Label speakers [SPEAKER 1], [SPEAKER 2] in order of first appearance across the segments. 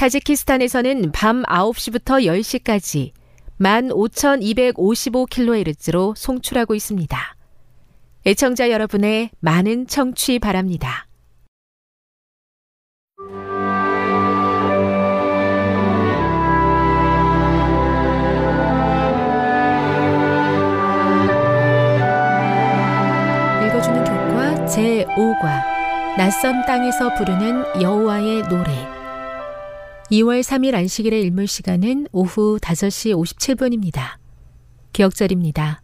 [SPEAKER 1] 타지키스탄에서는 밤 9시부터 10시까지 15,255kHz로 송출하고 있습니다. 애청자 여러분의 많은 청취 바랍니다. 읽어주는 교과 제5과 낯선 땅에서 부르는 여호와의 노래 2월 3일 안식일의 일몰 시간은 오후 5시 57분입니다. 기억절입니다.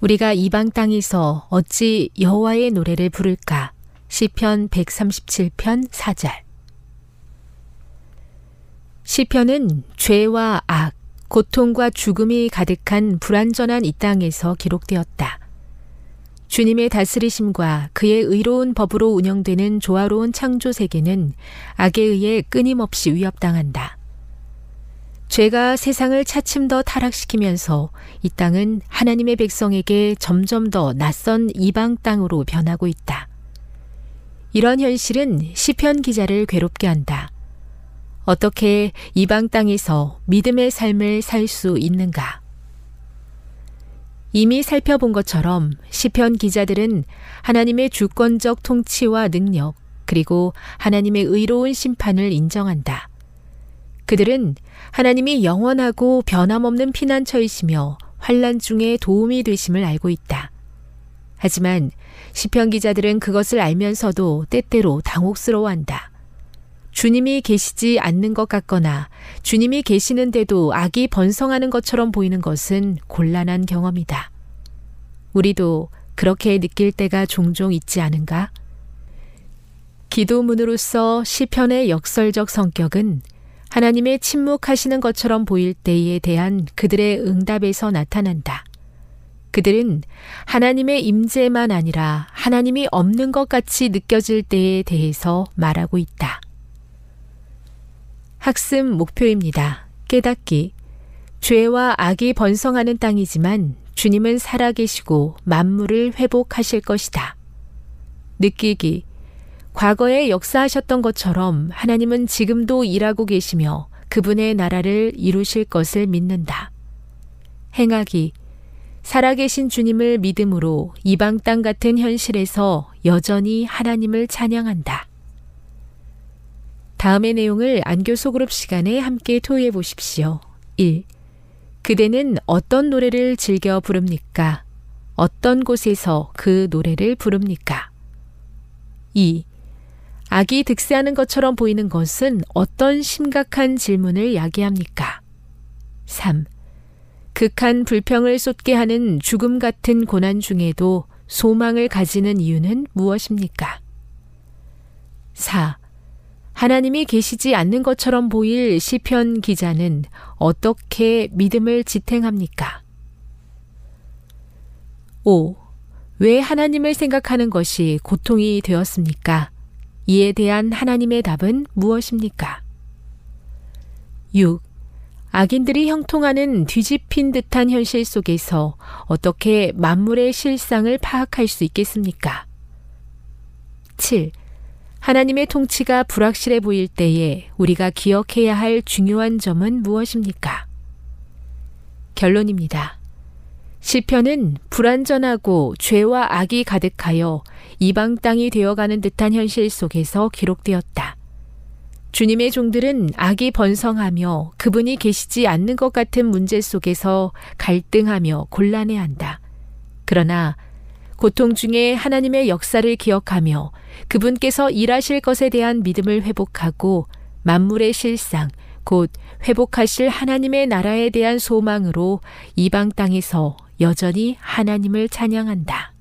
[SPEAKER 1] 우리가 이방 땅에서 어찌 여호와의 노래를 부를까? 시편 137편 4절. 시편은 죄와 악, 고통과 죽음이 가득한 불완전한 이 땅에서 기록되었다. 주님의 다스리심과 그의 의로운 법으로 운영되는 조화로운 창조 세계는 악에 의해 끊임없이 위협당한다. 죄가 세상을 차츰 더 타락시키면서 이 땅은 하나님의 백성에게 점점 더 낯선 이방 땅으로 변하고 있다. 이런 현실은 시편 기자를 괴롭게 한다. 어떻게 이방 땅에서 믿음의 삶을 살 수 있는가? 이미 살펴본 것처럼 시편 기자들은 하나님의 주권적 통치와 능력, 그리고 하나님의 의로운 심판을 인정한다. 그들은 하나님이 영원하고 변함없는 피난처이시며 환란 중에 도움이 되심을 알고 있다. 하지만 시편 기자들은 그것을 알면서도 때때로 당혹스러워한다. 주님이 계시지 않는 것 같거나 주님이 계시는데도 악이 번성하는 것처럼 보이는 것은 곤란한 경험이다. 우리도 그렇게 느낄 때가 종종 있지 않은가? 기도문으로서 시편의 역설적 성격은 하나님의 침묵하시는 것처럼 보일 때에 대한 그들의 응답에서 나타난다. 그들은 하나님의 임재만 아니라 하나님이 없는 것 같이 느껴질 때에 대해서 말하고 있다. 학습 목표입니다. 깨닫기. 죄와 악이 번성하는 땅이지만 주님은 살아계시고 만물을 회복하실 것이다. 느끼기. 과거에 역사하셨던 것처럼 하나님은 지금도 일하고 계시며 그분의 나라를 이루실 것을 믿는다. 행하기. 살아계신 주님을 믿음으로 이방 땅 같은 현실에서 여전히 하나님을 찬양한다. 다음의 내용을 안교 소그룹 시간에 함께 토의해 보십시오. 1. 그대는 어떤 노래를 즐겨 부릅니까? 어떤 곳에서 그 노래를 부릅니까? 2. 악이 득세하는 것처럼 보이는 것은 어떤 심각한 질문을 야기합니까? 3. 극한 불평을 쏟게 하는 죽음 같은 고난 중에도 소망을 가지는 이유는 무엇입니까? 4. 하나님이 계시지 않는 것처럼 보일 시편 기자는 어떻게 믿음을 지탱합니까? 5. 왜 하나님을 생각하는 것이 고통이 되었습니까? 이에 대한 하나님의 답은 무엇입니까? 6. 악인들이 형통하는 뒤집힌 듯한 현실 속에서 어떻게 만물의 실상을 파악할 수 있겠습니까? 7. 하나님의 통치가 불확실해 보일 때에 우리가 기억해야 할 중요한 점은 무엇입니까? 결론입니다. 시편은 불완전하고 죄와 악이 가득하여 이방 땅이 되어가는 듯한 현실 속에서 기록되었다. 주님의 종들은 악이 번성하며 그분이 계시지 않는 것 같은 문제 속에서 갈등하며 곤란해한다. 그러나 고통 중에 하나님의 역사를 기억하며 그분께서 일하실 것에 대한 믿음을 회복하고 만물의 실상, 곧 회복하실 하나님의 나라에 대한 소망으로 이방 땅에서 여전히 하나님을 찬양한다.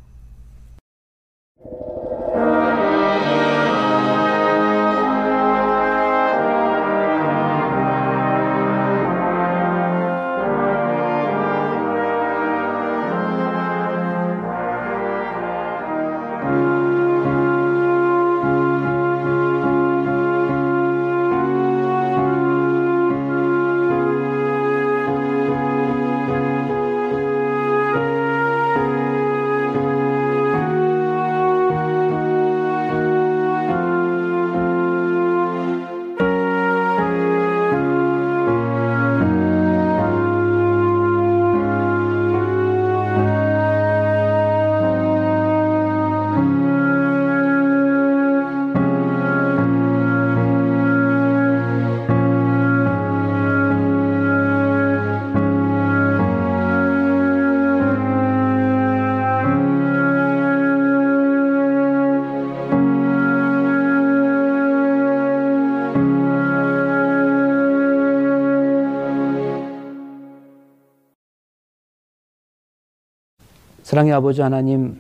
[SPEAKER 2] 사랑의 아버지 하나님,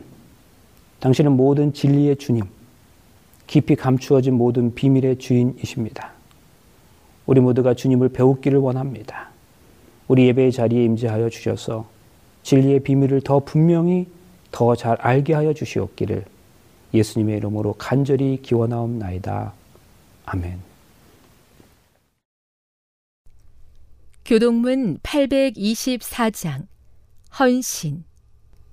[SPEAKER 2] 당신은 모든 진리의 주님, 깊이 감추어진 모든 비밀의 주인이십니다. 우리 모두가 주님을 배우기를 원합니다. 우리 예배의 자리에 임재하여 주셔서 진리의 비밀을 더 분명히 더 잘 알게 하여 주시옵기를 예수님의 이름으로 간절히 기원하옵나이다. 아멘.
[SPEAKER 1] 교동문 824장 헌신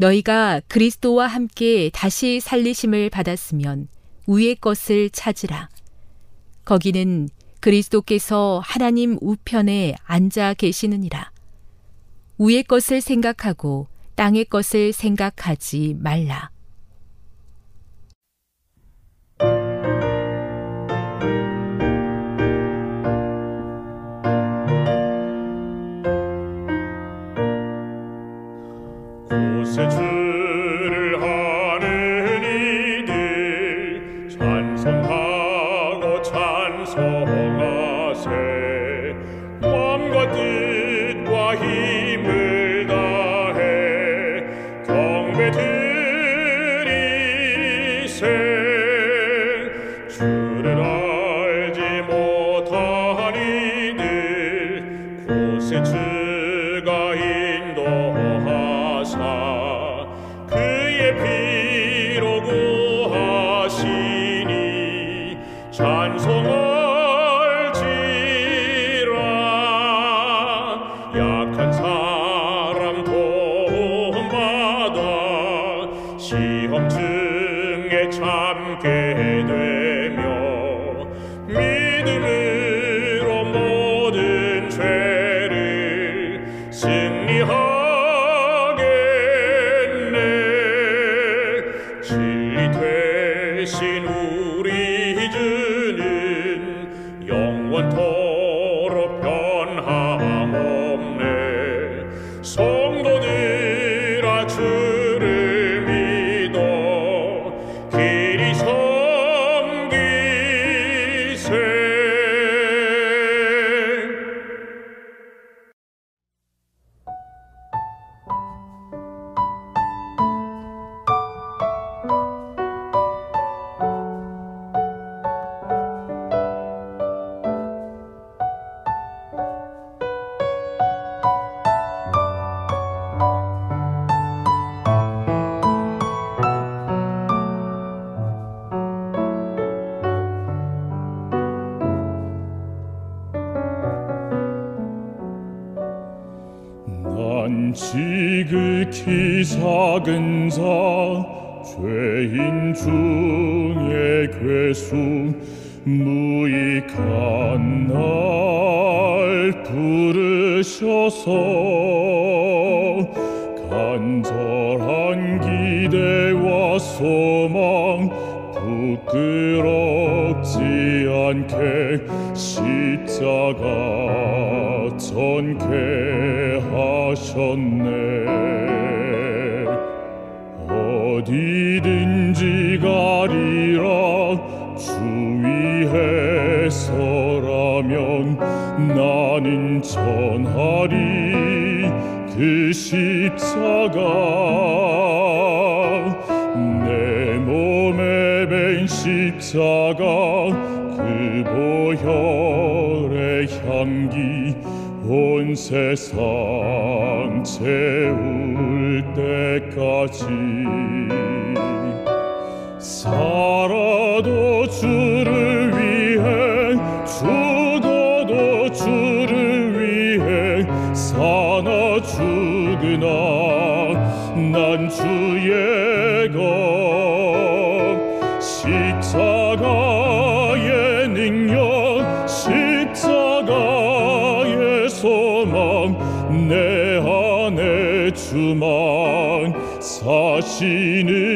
[SPEAKER 1] 너희가 그리스도와 함께 다시 살리심을 받았으면 위의 것을 찾으라. 거기는 그리스도께서 하나님 우편에 앉아 계시느니라. 위의 것을 생각하고 땅의 것을 생각하지 말라.
[SPEAKER 3] 기사근 자 죄인 중에 괴수 무익한 날 부르셔서 간절한 기대와 소망 부끄럽지 않게 십자가 전개하셨네 십자가 내 몸에 맨 십자가 그 보혈의 향기 온 세상 채울 때까지 살아도 주 주만 사시는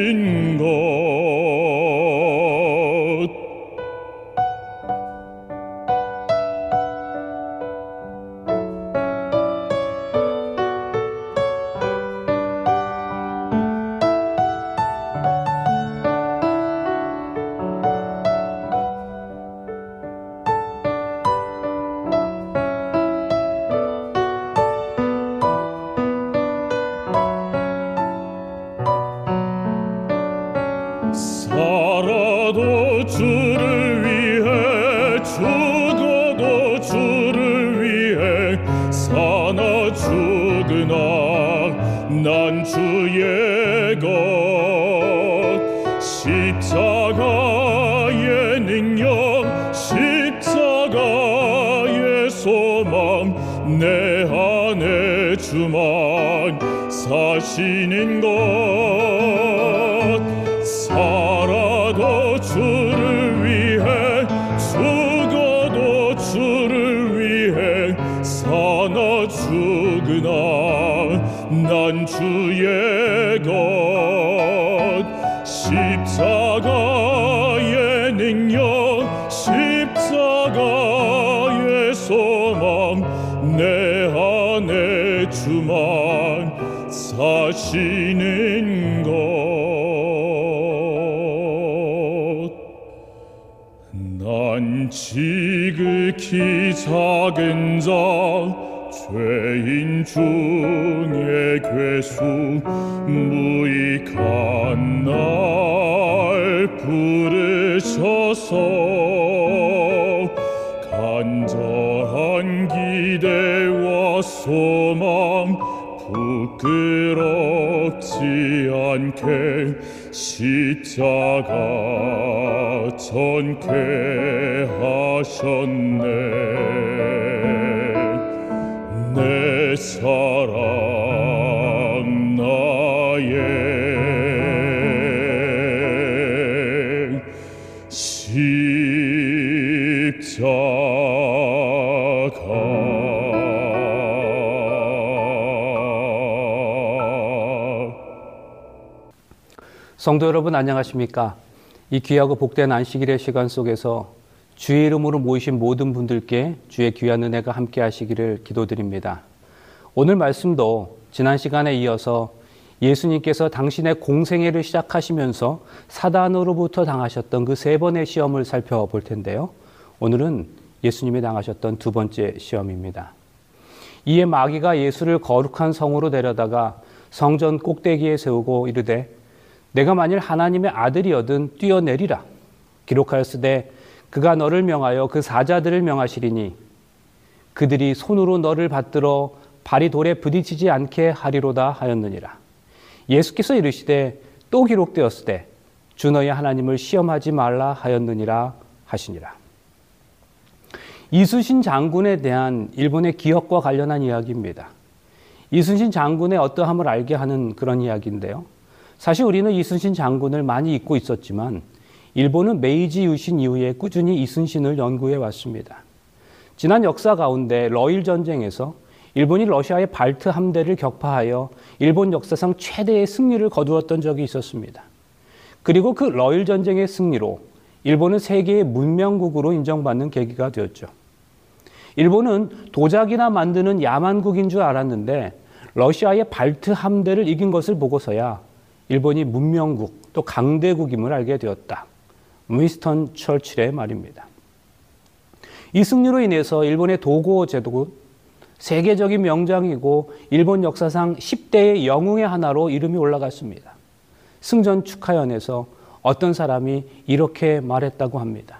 [SPEAKER 3] 소망 부끄럽지 않게 십자가 전케 하셨네 내 삶.
[SPEAKER 2] 성도 여러분 안녕하십니까? 이 귀하고 복된 안식일의 시간 속에서 주의 이름으로 모이신 모든 분들께 주의 귀한 은혜가 함께 하시기를 기도드립니다. 오늘 말씀도 지난 시간에 이어서 예수님께서 당신의 공생애를 시작하시면서 사단으로부터 당하셨던 그 세 번의 시험을 살펴볼 텐데요. 오늘은 예수님이 당하셨던 두 번째 시험입니다. 이에 마귀가 예수를 거룩한 성으로 데려다가 성전 꼭대기에 세우고 이르되 내가 만일 하나님의 아들이어든 뛰어내리라. 기록하였으되 그가 너를 명하여 그 사자들을 명하시리니 그들이 손으로 너를 받들어 발이 돌에 부딪히지 않게 하리로다 하였느니라. 예수께서 이르시되 또 기록되었으되 주 너의 하나님을 시험하지 말라 하였느니라 하시니라. 이순신 장군에 대한 일본의 기억과 관련한 이야기입니다. 이순신 장군의 어떠함을 알게 하는 그런 이야기인데요. 사실 우리는 이순신 장군을 많이 잊고 있었지만 일본은 메이지 유신 이후에 꾸준히 이순신을 연구해 왔습니다. 지난 역사 가운데 러일 전쟁에서 일본이 러시아의 발트 함대를 격파하여 일본 역사상 최대의 승리를 거두었던 적이 있었습니다. 그리고 그 러일 전쟁의 승리로 일본은 세계의 문명국으로 인정받는 계기가 되었죠. 일본은 도자기나 만드는 야만국인 줄 알았는데 러시아의 발트 함대를 이긴 것을 보고서야 일본이 문명국 또 강대국임을 알게 되었다. 윈스턴 철칠의 말입니다. 이 승리로 인해서 일본의 도고 제도는 세계적인 명장이고 일본 역사상 10대의 영웅의 하나로 이름이 올라갔습니다. 승전 축하연에서 어떤 사람이 이렇게 말했다고 합니다.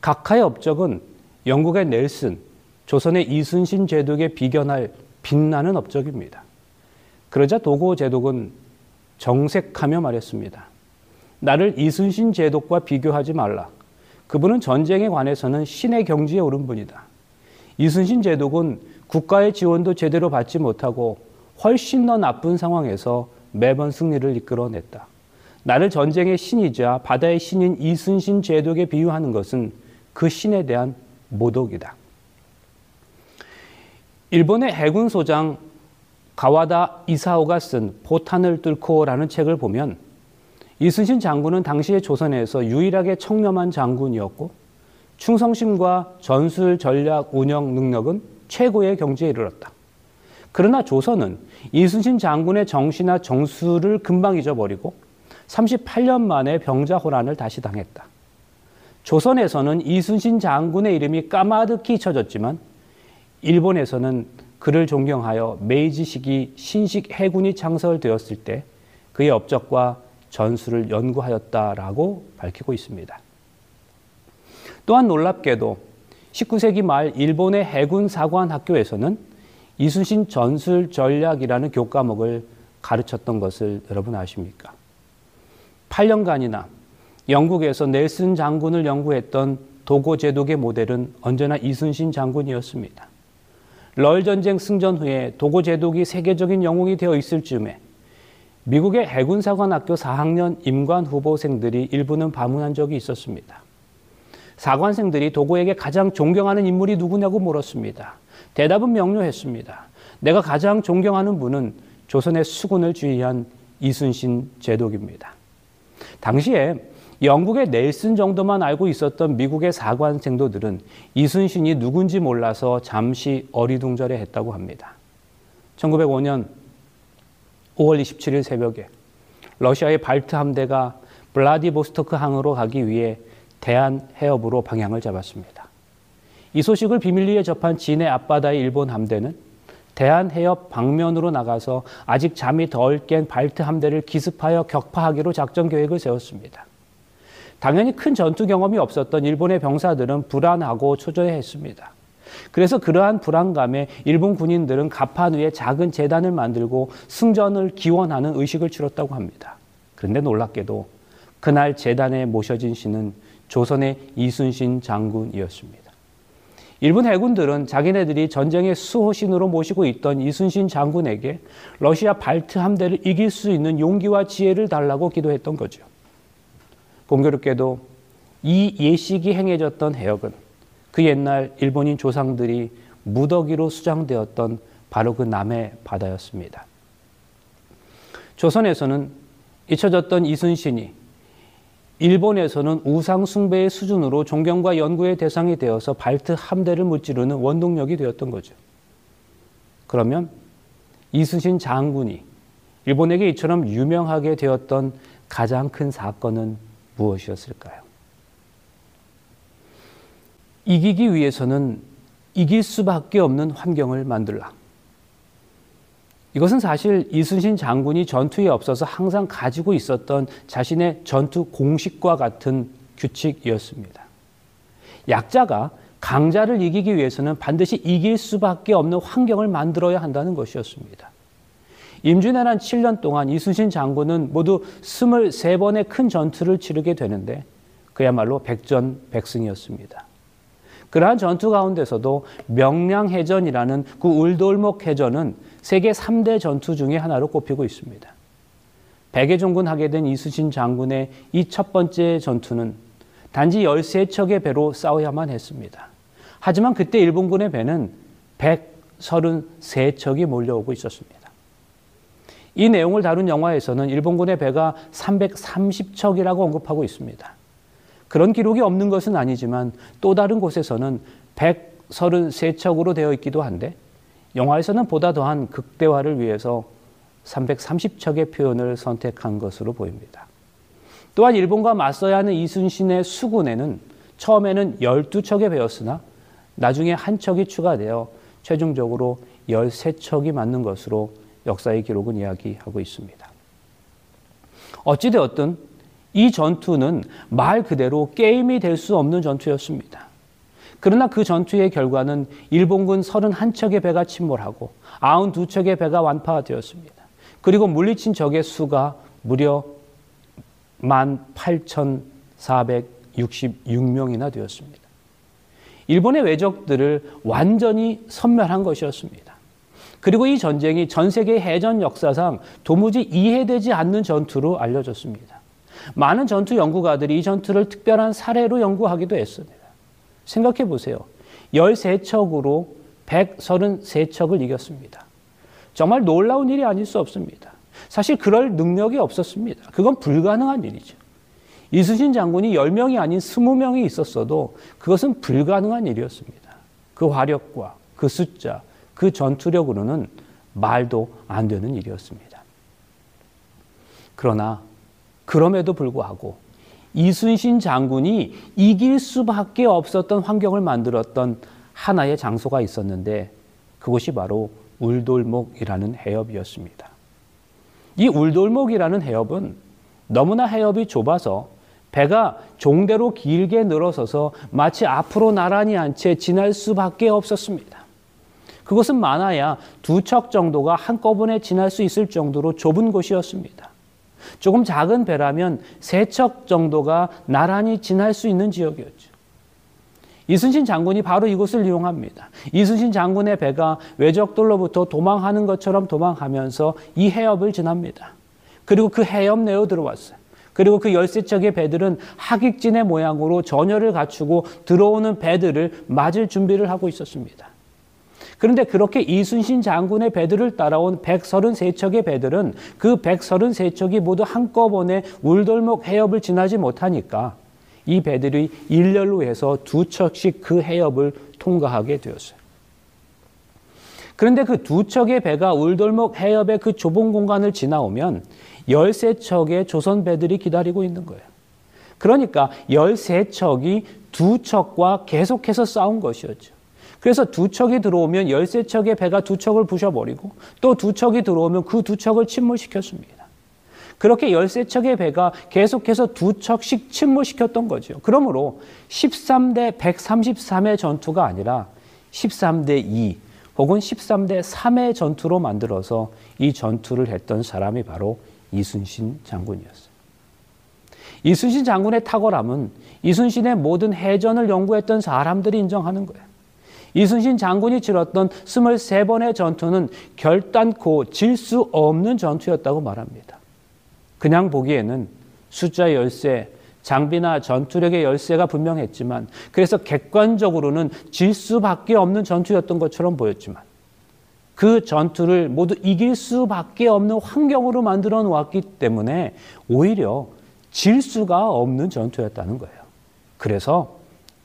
[SPEAKER 2] 각하의 업적은 영국의 넬슨, 조선의 이순신 제독에 비견할 빛나는 업적입니다. 그러자 도고 제독은 정색하며 말했습니다. 나를 이순신 제독과 비교하지 말라. 그분은 전쟁에 관해서는 신의 경지에 오른 분이다. 이순신 제독은 국가의 지원도 제대로 받지 못하고 훨씬 더 나쁜 상황에서 매번 승리를 이끌어냈다. 나를 전쟁의 신이자 바다의 신인 이순신 제독에 비유하는 것은 그 신에 대한 모독이다. 일본의 해군 소장 가와다 이사오가 쓴 보탄을 뚫고라는 책을 보면 이순신 장군은 당시의 조선에서 유일하게 청렴한 장군이었고 충성심과 전술 전략 운영 능력은 최고의 경지에 이르렀다. 그러나 조선은 이순신 장군의 정신이나 정수를 금방 잊어버리고 38년 만에 병자호란을 다시 당했다. 조선에서는 이순신 장군의 이름이 까마득히 잊혀졌지만 일본에서는 그를 존경하여 메이지 시기 신식 해군이 창설되었을 때 그의 업적과 전술을 연구하였다라고 밝히고 있습니다. 또한 놀랍게도 19세기 말 일본의 해군 사관 학교에서는 이순신 전술 전략이라는 교과목을 가르쳤던 것을 여러분 아십니까? 8년간이나 영국에서 넬슨 장군을 연구했던 도고 제독의 모델은 언제나 이순신 장군이었습니다. 러일 전쟁 승전 후에 도고 제독이 세계적인 영웅이 되어 있을 즈음에 미국의 해군사관학교 4학년 임관 후보생들이 일부는 방문한 적이 있었습니다. 사관생들이 도고에게 가장 존경하는 인물이 누구냐고 물었습니다. 대답은 명료했습니다. 내가 가장 존경하는 분은 조선의 수군을 주의한 이순신 제독입니다. 당시에 영국의 넬슨 정도만 알고 있었던 미국의 사관생도들은 이순신이 누군지 몰라서 잠시 어리둥절해 했다고 합니다. 1905년 5월 27일 새벽에 러시아의 발트 함대가 블라디보스토크 항으로 가기 위해 대한 해협으로 방향을 잡았습니다. 이 소식을 비밀리에 접한 진해 앞바다의 일본 함대는 대한 해협 방면으로 나가서 아직 잠이 덜 깬 발트 함대를 기습하여 격파하기로 작전 계획을 세웠습니다. 당연히 큰 전투 경험이 없었던 일본의 병사들은 불안하고 초조해했습니다. 그래서 그러한 불안감에 일본 군인들은 갑판 위에 작은 재단을 만들고 승전을 기원하는 의식을 치렀다고 합니다. 그런데 놀랍게도 그날 재단에 모셔진 신은 조선의 이순신 장군이었습니다. 일본 해군들은 자기네들이 전쟁의 수호신으로 모시고 있던 이순신 장군에게 러시아 발트 함대를 이길 수 있는 용기와 지혜를 달라고 기도했던 거죠. 공교롭게도 이 예식이 행해졌던 해역은 그 옛날 일본인 조상들이 무더기로 수장되었던 바로 그 남해 바다였습니다. 조선에서는 잊혀졌던 이순신이 일본에서는 우상숭배의 수준으로 존경과 연구의 대상이 되어서 발트 함대를 무찌르는 원동력이 되었던 거죠. 그러면 이순신 장군이 일본에게 이처럼 유명하게 되었던 가장 큰 사건은 무엇이었을까요? 이기기 위해서는 이길 수밖에 없는 환경을 만들라. 이것은 사실 이순신 장군이 전투에 앞서서 항상 가지고 있었던 자신의 전투 공식과 같은 규칙이었습니다. 약자가 강자를 이기기 위해서는 반드시 이길 수밖에 없는 환경을 만들어야 한다는 것이었습니다. 임진왜란 7년 동안 이순신 장군은 모두 23번의 큰 전투를 치르게 되는데 그야말로 백전백승이었습니다. 그러한 전투 가운데서도 명량해전이라는 그 울돌목 해전은 세계 3대 전투 중의 하나로 꼽히고 있습니다. 백의종군 하게 된 이순신 장군의 이 첫 번째 전투는 단지 13척의 배로 싸워야만 했습니다. 하지만 그때 일본군의 배는 133척이 몰려오고 있었습니다. 이 내용을 다룬 영화에서는 일본군의 배가 330척이라고 언급하고 있습니다. 그런 기록이 없는 것은 아니지만 또 다른 곳에서는 133척으로 되어 있기도 한데 영화에서는 보다 더한 극대화를 위해서 330척의 표현을 선택한 것으로 보입니다. 또한 일본과 맞서야 하는 이순신의 수군에는 처음에는 12척의 배였으나 나중에 한 척이 추가되어 최종적으로 13척이 맞는 것으로 역사의 기록은 이야기하고 있습니다. 어찌되었든 이 전투는 말 그대로 게임이 될 수 없는 전투였습니다. 그러나 그 전투의 결과는 일본군 31척의 배가 침몰하고 92척의 배가 완파되었습니다. 그리고 물리친 적의 수가 무려 18,466명이나 되었습니다. 일본의 외적들을 완전히 섬멸한 것이었습니다. 그리고 이 전쟁이 전 세계 해전 역사상 도무지 이해되지 않는 전투로 알려졌습니다. 많은 전투 연구가들이 이 전투를 특별한 사례로 연구하기도 했습니다. 생각해 보세요. 13척으로 133척을 이겼습니다. 정말 놀라운 일이 아닐 수 없습니다. 사실 그럴 능력이 없었습니다. 그건 불가능한 일이죠. 이순신 장군이 10명이 아닌 20명이 있었어도 그것은 불가능한 일이었습니다. 그 화력과 그 숫자, 그 전투력으로는 말도 안 되는 일이었습니다. 그러나 그럼에도 불구하고 이순신 장군이 이길 수밖에 없었던 환경을 만들었던 하나의 장소가 있었는데 그것이 바로 울돌목이라는 해협이었습니다. 이 울돌목이라는 해협은 너무나 해협이 좁아서 배가 종대로 길게 늘어서서 마치 앞으로 나란히 한채 지날 수밖에 없었습니다. 그것은 많아야 두 척 정도가 한꺼번에 지날 수 있을 정도로 좁은 곳이었습니다. 조금 작은 배라면 세 척 정도가 나란히 지날 수 있는 지역이었죠. 이순신 장군이 바로 이곳을 이용합니다. 이순신 장군의 배가 외적들로부터 도망하는 것처럼 도망하면서 이 해협을 지납니다. 그리고 그 해협 내로 들어왔어요. 그리고 그 열세 척의 배들은 하객진의 모양으로 전열을 갖추고 들어오는 배들을 맞을 준비를 하고 있었습니다. 그런데 그렇게 이순신 장군의 배들을 따라온 133척의 배들은 그 133척이 모두 한꺼번에 울돌목 해협을 지나지 못하니까 이 배들이 일렬로 해서 두 척씩 그 해협을 통과하게 되었어요. 그런데 그 두 척의 배가 울돌목 해협의 그 좁은 공간을 지나오면 13척의 조선 배들이 기다리고 있는 거예요. 그러니까 13척이 두 척과 계속해서 싸운 것이었죠. 그래서 두 척이 들어오면 열 세 척의 배가 두 척을 부셔버리고 또 두 척이 들어오면 그 두 척을 침몰시켰습니다. 그렇게 열세 척의 배가 계속해서 두 척씩 침몰시켰던 거죠. 그러므로 13대 133의 전투가 아니라 13대 2 혹은 13대 3의 전투로 만들어서 이 전투를 했던 사람이 바로 이순신 장군이었어요. 이순신 장군의 탁월함은 이순신의 모든 해전을 연구했던 사람들이 인정하는 거예요. 이순신 장군이 치렀던 23번의 전투는 결단코 질 수 없는 전투였다고 말합니다. 그냥 보기에는 숫자 열세, 장비나 전투력의 열세가 분명했지만 그래서 객관적으로는 질 수밖에 없는 전투였던 것처럼 보였지만 그 전투를 모두 이길 수밖에 없는 환경으로 만들어 놓았기 때문에 오히려 질 수가 없는 전투였다는 거예요. 그래서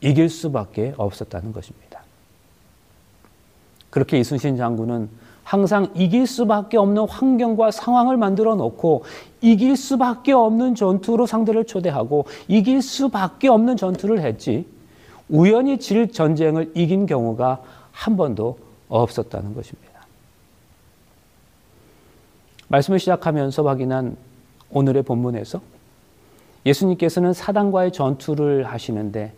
[SPEAKER 2] 이길 수밖에 없었다는 것입니다. 그렇게 이순신 장군은 항상 이길 수밖에 없는 환경과 상황을 만들어 놓고 이길 수밖에 없는 전투로 상대를 초대하고 이길 수밖에 없는 전투를 했지 우연히 질 전쟁을 이긴 경우가 한 번도 없었다는 것입니다. 말씀을 시작하면서 확인한 오늘의 본문에서 예수님께서는 사단과의 전투를 하시는데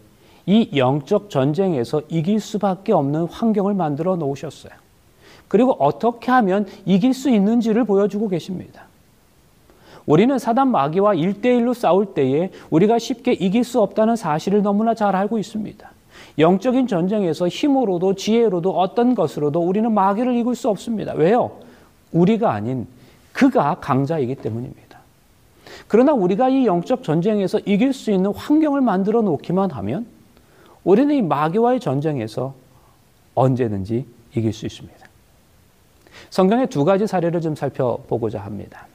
[SPEAKER 2] 이 영적 전쟁에서 이길 수밖에 없는 환경을 만들어 놓으셨어요. 그리고 어떻게 하면 이길 수 있는지를 보여주고 계십니다. 우리는 사단 마귀와 일대일로 싸울 때에 우리가 쉽게 이길 수 없다는 사실을 너무나 잘 알고 있습니다. 영적인 전쟁에서 힘으로도 지혜로도 어떤 것으로도 우리는 마귀를 이길 수 없습니다. 왜요? 우리가 아닌 그가 강자이기 때문입니다. 그러나 우리가 이 영적 전쟁에서 이길 수 있는 환경을 만들어 놓기만 하면 우리는 이 마귀와의 전쟁에서 언제든지 이길 수 있습니다. 성경의 두 가지 사례를 좀 살펴보고자 합니다.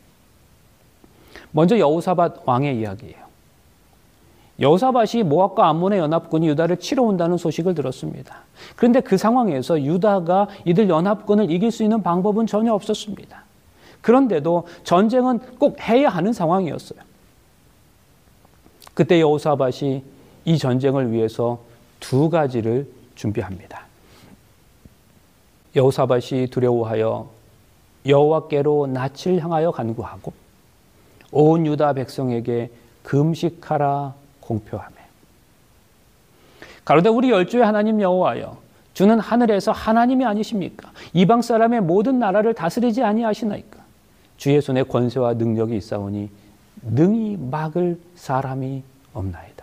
[SPEAKER 2] 먼저 여우사밧 왕의 이야기예요. 여우사밧이 모압과 암몬의 연합군이 유다를 치러 온다는 소식을 들었습니다. 그런데 그 상황에서 유다가 이들 연합군을 이길 수 있는 방법은 전혀 없었습니다. 그런데도 전쟁은 꼭 해야 하는 상황이었어요. 그때 여호사밧이 이 전쟁을 위해서 두 가지를 준비합니다. 여호사밭이 두려워하여 여호와께로 낯을 향하여 간구하고 온 유다 백성에게 금식하라 공표하며 가로되 우리 열조의 하나님 여호와여 주는 하늘에서 하나님이 아니십니까 이방 사람의 모든 나라를 다스리지 아니하시나이까 주의 손에 권세와 능력이 있사오니 능히 막을 사람이 없나이다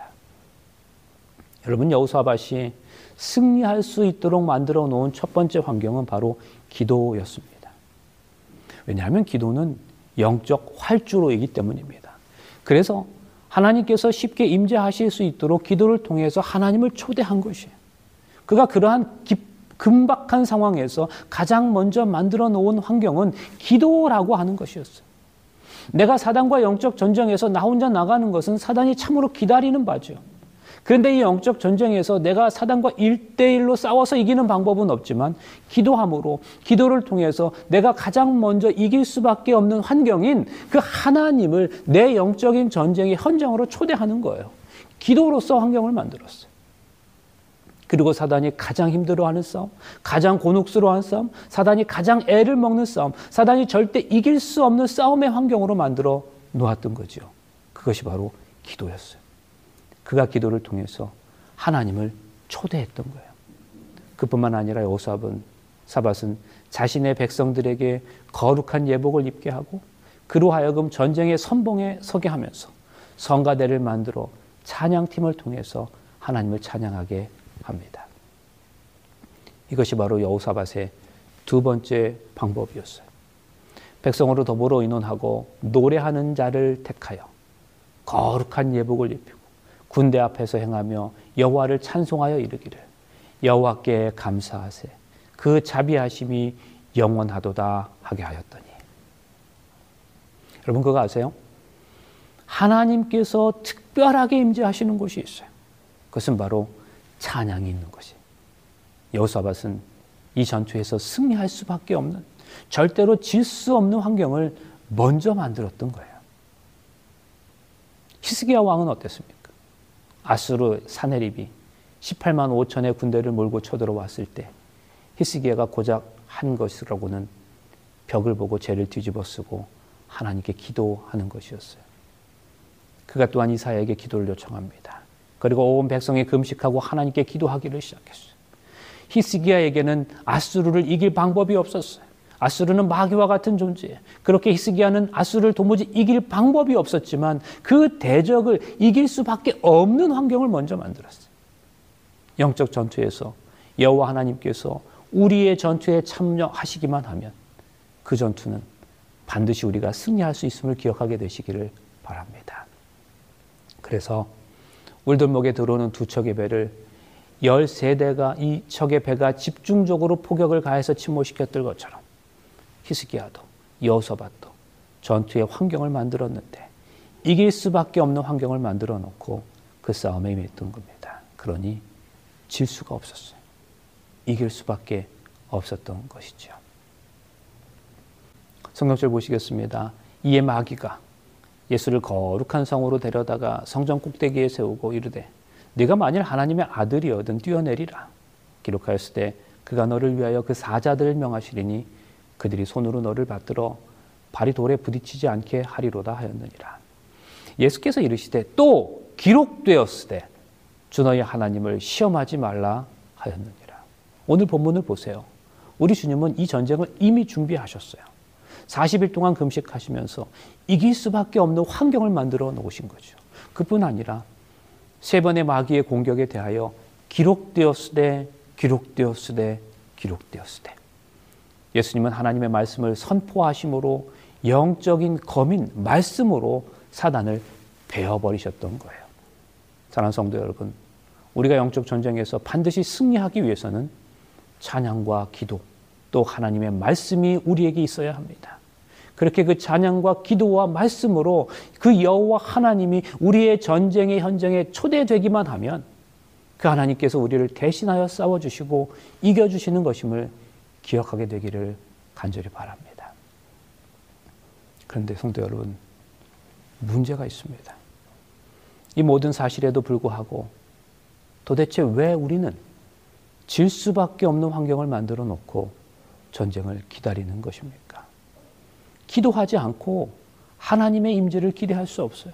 [SPEAKER 2] 여러분 여호사밭이 승리할 수 있도록 만들어 놓은 첫 번째 환경은 바로 기도였습니다. 왜냐하면 기도는 영적 활주로이기 때문입니다. 그래서 하나님께서 쉽게 임재하실 수 있도록 기도를 통해서 하나님을 초대한 것이에요. 그가 그러한 급박한 상황에서 가장 먼저 만들어 놓은 환경은 기도라고 하는 것이었어요. 내가 사단과 영적 전쟁에서 나 혼자 나가는 것은 사단이 참으로 기다리는 바죠. 그런데 이 영적 전쟁에서 내가 사단과 일대일로 싸워서 이기는 방법은 없지만 기도함으로 기도를 통해서 내가 가장 먼저 이길 수밖에 없는 환경인 그 하나님을 내 영적인 전쟁의 현장으로 초대하는 거예요. 기도로서 환경을 만들었어요. 그리고 사단이 가장 힘들어하는 싸움, 가장 곤혹스러워하는 싸움, 사단이 가장 애를 먹는 싸움, 사단이 절대 이길 수 없는 싸움의 환경으로 만들어 놓았던 거지 그것이 바로 기도였어요. 그가 기도를 통해서 하나님을 초대했던 거예요. 그뿐만 아니라 여사은 사밧은 자신의 백성들에게 거룩한 예복을 입게 하고 그로하여금 전쟁의 선봉에 서게 하면서 성가대를 만들어 찬양팀을 통해서 하나님을 찬양하게 합니다. 이것이 바로 여호사밧의 두 번째 방법이었어요. 백성으로 더불어 의논하고 노래하는 자를 택하여 거룩한 예복을 입히고 군대 앞에서 행하며 여호와를 찬송하여 이르기를 여호와께 감사하세 그 자비하심이 영원하도다 하게 하였더니 여러분 그거 아세요? 하나님께서 특별하게 임재하시는 곳이 있어요. 그것은 바로 찬양이 있는 것이. 여호사밧은 이 전투에서 승리할 수밖에 없는 절대로 질 수 없는 환경을 먼저 만들었던 거예요. 히스기야 왕은 어땠습니까? 아수르 사네립이 18만 5천의 군대를 몰고 쳐들어왔을 때 히스기야가 고작 한 것이라고는 벽을 보고 죄를 뒤집어쓰고 하나님께 기도하는 것이었어요. 그가 또한 이사야에게 기도를 요청합니다. 그리고 온 백성이 금식하고 하나님께 기도하기를 시작했어요. 히스기야에게는 아수르를 이길 방법이 없었어요. 아수르는 마귀와 같은 존재. 그렇게 히스기야는 아수르를 도무지 이길 방법이 없었지만 그 대적을 이길 수밖에 없는 환경을 먼저 만들었어요. 영적 전투에서 여호와 하나님께서 우리의 전투에 참여하시기만 하면 그 전투는 반드시 우리가 승리할 수 있음을 기억하게 되시기를 바랍니다. 그래서 울돌목에 들어오는 두 척의 배를 열세 대가 이 척의 배가 집중적으로 포격을 가해서 침몰시켰던 것처럼 히스기야도 여호사밧도 전투의 환경을 만들었는데 이길 수밖에 없는 환경을 만들어 놓고 그 싸움에 임했던 겁니다. 그러니 질 수가 없었어요. 이길 수밖에 없었던 것이죠. 성경절 보시겠습니다. 이에 마귀가 예수를 거룩한 성으로 데려다가 성전 꼭대기에 세우고 이르되 네가 만일 하나님의 아들이여든 뛰어내리라 기록하였을 때 그가 너를 위하여 그 사자들을 명하시리니 그들이 손으로 너를 받들어 발이 돌에 부딪히지 않게 하리로다 하였느니라. 예수께서 이르시되 또 기록되었으되 주 너희 하나님을 시험하지 말라 하였느니라. 오늘 본문을 보세요. 우리 주님은 이 전쟁을 이미 준비하셨어요. 40일 동안 금식하시면서 이길 수밖에 없는 환경을 만들어 놓으신 거죠. 그뿐 아니라 세 번의 마귀의 공격에 대하여 기록되었으되 기록되었으되 기록되었으되 예수님은 하나님의 말씀을 선포하심으로 영적인 검인 말씀으로 사단을 베어버리셨던 거예요. 사랑하는 성도 여러분, 우리가 영적 전쟁에서 반드시 승리하기 위해서는 찬양과 기도 또 하나님의 말씀이 우리에게 있어야 합니다. 그렇게 그 찬양과 기도와 말씀으로 그 여호와 하나님이 우리의 전쟁의 현장에 초대되기만 하면 그 하나님께서 우리를 대신하여 싸워 주시고 이겨 주시는 것임을 기억하게 되기를 간절히 바랍니다. 그런데 성도 여러분, 문제가 있습니다. 이 모든 사실에도 불구하고 도대체 왜 우리는 질 수밖에 없는 환경을 만들어 놓고 전쟁을 기다리는 것입니까? 기도하지 않고 하나님의 임재를 기대할 수 없어요.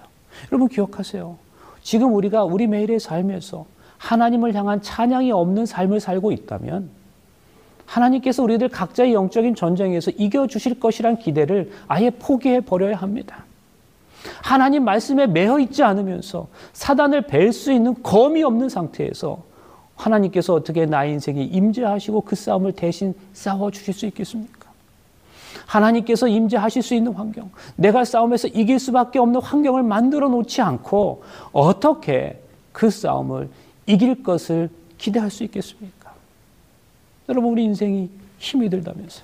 [SPEAKER 2] 여러분 기억하세요. 지금 우리가 우리 매일의 삶에서 하나님을 향한 찬양이 없는 삶을 살고 있다면 하나님께서 우리들 각자의 영적인 전쟁에서 이겨주실 것이란 기대를 아예 포기해 버려야 합니다. 하나님 말씀에 매여 있지 않으면서 사단을 뵐 수 있는 검이 없는 상태에서 하나님께서 어떻게 나의 인생에 임재하시고 그 싸움을 대신 싸워 주실 수 있겠습니까? 하나님께서 임재하실 수 있는 환경, 내가 싸움에서 이길 수밖에 없는 환경을 만들어 놓지 않고 어떻게 그 싸움을 이길 것을 기대할 수 있겠습니까? 여러분 우리 인생이 힘이 들다면서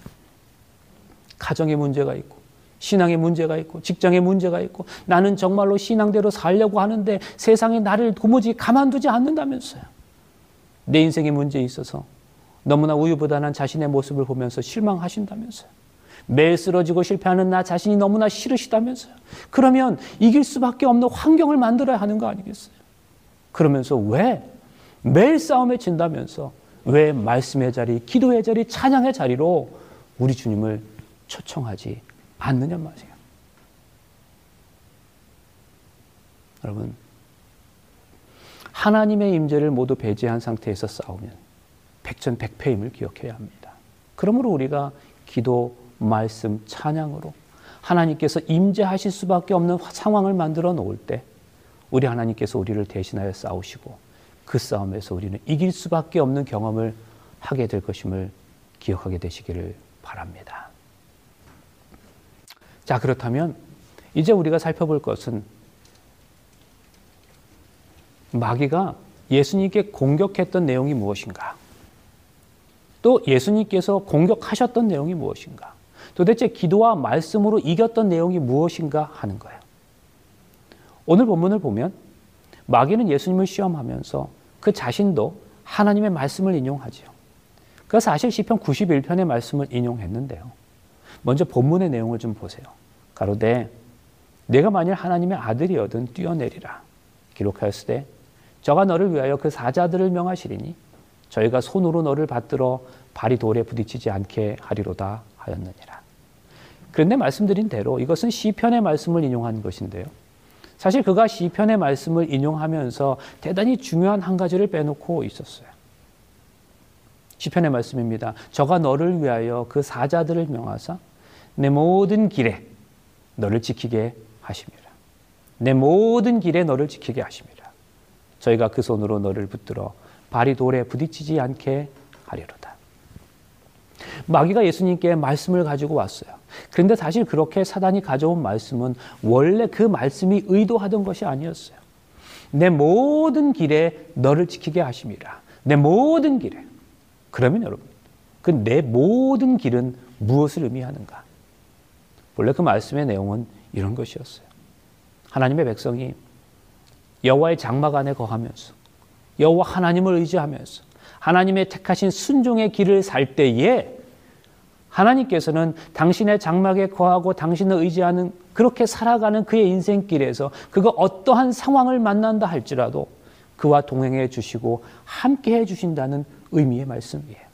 [SPEAKER 2] 가정에 문제가 있고 신앙에 문제가 있고 직장에 문제가 있고 나는 정말로 신앙대로 살려고 하는데 세상이 나를 도무지 가만두지 않는다면서요. 내 인생의 문제에 있어서 너무나 우유부단한 자신의 모습을 보면서 실망하신다면서요. 매일 쓰러지고 실패하는 나 자신이 너무나 싫으시다면서요. 그러면 이길 수밖에 없는 환경을 만들어야 하는 거 아니겠어요? 그러면서 왜 매일 싸움에 진다면서 왜 말씀의 자리, 기도의 자리, 찬양의 자리로 우리 주님을 초청하지 않느냐 말이에요. 여러분, 하나님의 임재를 모두 배제한 상태에서 싸우면 백전백패임을 기억해야 합니다. 그러므로 우리가 기도, 말씀, 찬양으로 하나님께서 임재하실 수밖에 없는 상황을 만들어 놓을 때 우리 하나님께서 우리를 대신하여 싸우시고 그 싸움에서 우리는 이길 수밖에 없는 경험을 하게 될 것임을 기억하게 되시기를 바랍니다. 자, 그렇다면 이제 우리가 살펴볼 것은 마귀가 예수님께 공격했던 내용이 무엇인가? 또 예수님께서 공격하셨던 내용이 무엇인가? 도대체 기도와 말씀으로 이겼던 내용이 무엇인가 하는 거예요. 오늘 본문을 보면 마귀는 예수님을 시험하면서 그 자신도 하나님의 말씀을 인용하지요. 그 사실 시편 91편의 말씀을 인용했는데요. 먼저 본문의 내용을 좀 보세요. 가로되 내가 만일 하나님의 아들이어든 뛰어내리라 기록하였을 때 저가 너를 위하여 그 사자들을 명하시리니 저희가 손으로 너를 받들어 발이 돌에 부딪히지 않게 하리로다 하였느니라. 그런데 말씀드린 대로 이것은 시편의 말씀을 인용한 것인데요. 사실 그가 시편의 말씀을 인용하면서 대단히 중요한 한 가지를 빼놓고 있었어요. 시편의 말씀입니다. 저가 너를 위하여 그 사자들을 명하사 내 모든 길에 너를 지키게 하십니다. 내 모든 길에 너를 지키게 하십니다. 저희가 그 손으로 너를 붙들어 발이 돌에 부딪히지 않게 하리로 마귀가 예수님께 말씀을 가지고 왔어요. 그런데 사실 그렇게 사단이 가져온 말씀은 원래 그 말씀이 의도하던 것이 아니었어요. 내 모든 길에 너를 지키게 하심이라. 내 모든 길에. 그러면 여러분, 그 내 모든 길은 무엇을 의미하는가? 원래 그 말씀의 내용은 이런 것이었어요. 하나님의 백성이 여호와의 장막 안에 거하면서 여호와 하나님을 의지하면서 하나님의 택하신 순종의 길을 살 때에 하나님께서는 당신의 장막에 거하고 당신을 의지하는 그렇게 살아가는 그의 인생길에서 그가 어떠한 상황을 만난다 할지라도 그와 동행해 주시고 함께 해 주신다는 의미의 말씀이에요.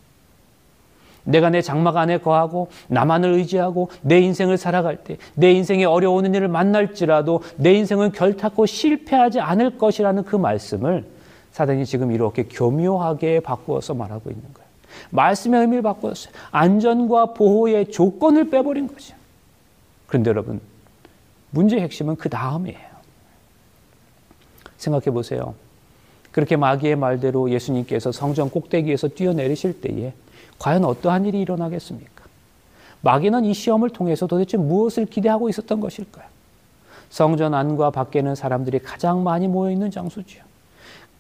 [SPEAKER 2] 내가 내 장막 안에 거하고 나만을 의지하고 내 인생을 살아갈 때 내 인생에 어려운 일을 만날지라도 내 인생은 결탁고 실패하지 않을 것이라는 그 말씀을 사단이 지금 이렇게 교묘하게 바꾸어서 말하고 있는 요 말씀의 의미를 바꾸었어요. 안전과 보호의 조건을 빼버린 거죠. 그런데 여러분, 문제의 핵심은 그 다음이에요. 생각해 보세요. 그렇게 마귀의 말대로 예수님께서 성전 꼭대기에서 뛰어내리실 때에 과연 어떠한 일이 일어나겠습니까? 마귀는 이 시험을 통해서 도대체 무엇을 기대하고 있었던 것일까요? 성전 안과 밖에는 사람들이 가장 많이 모여 있는 장소지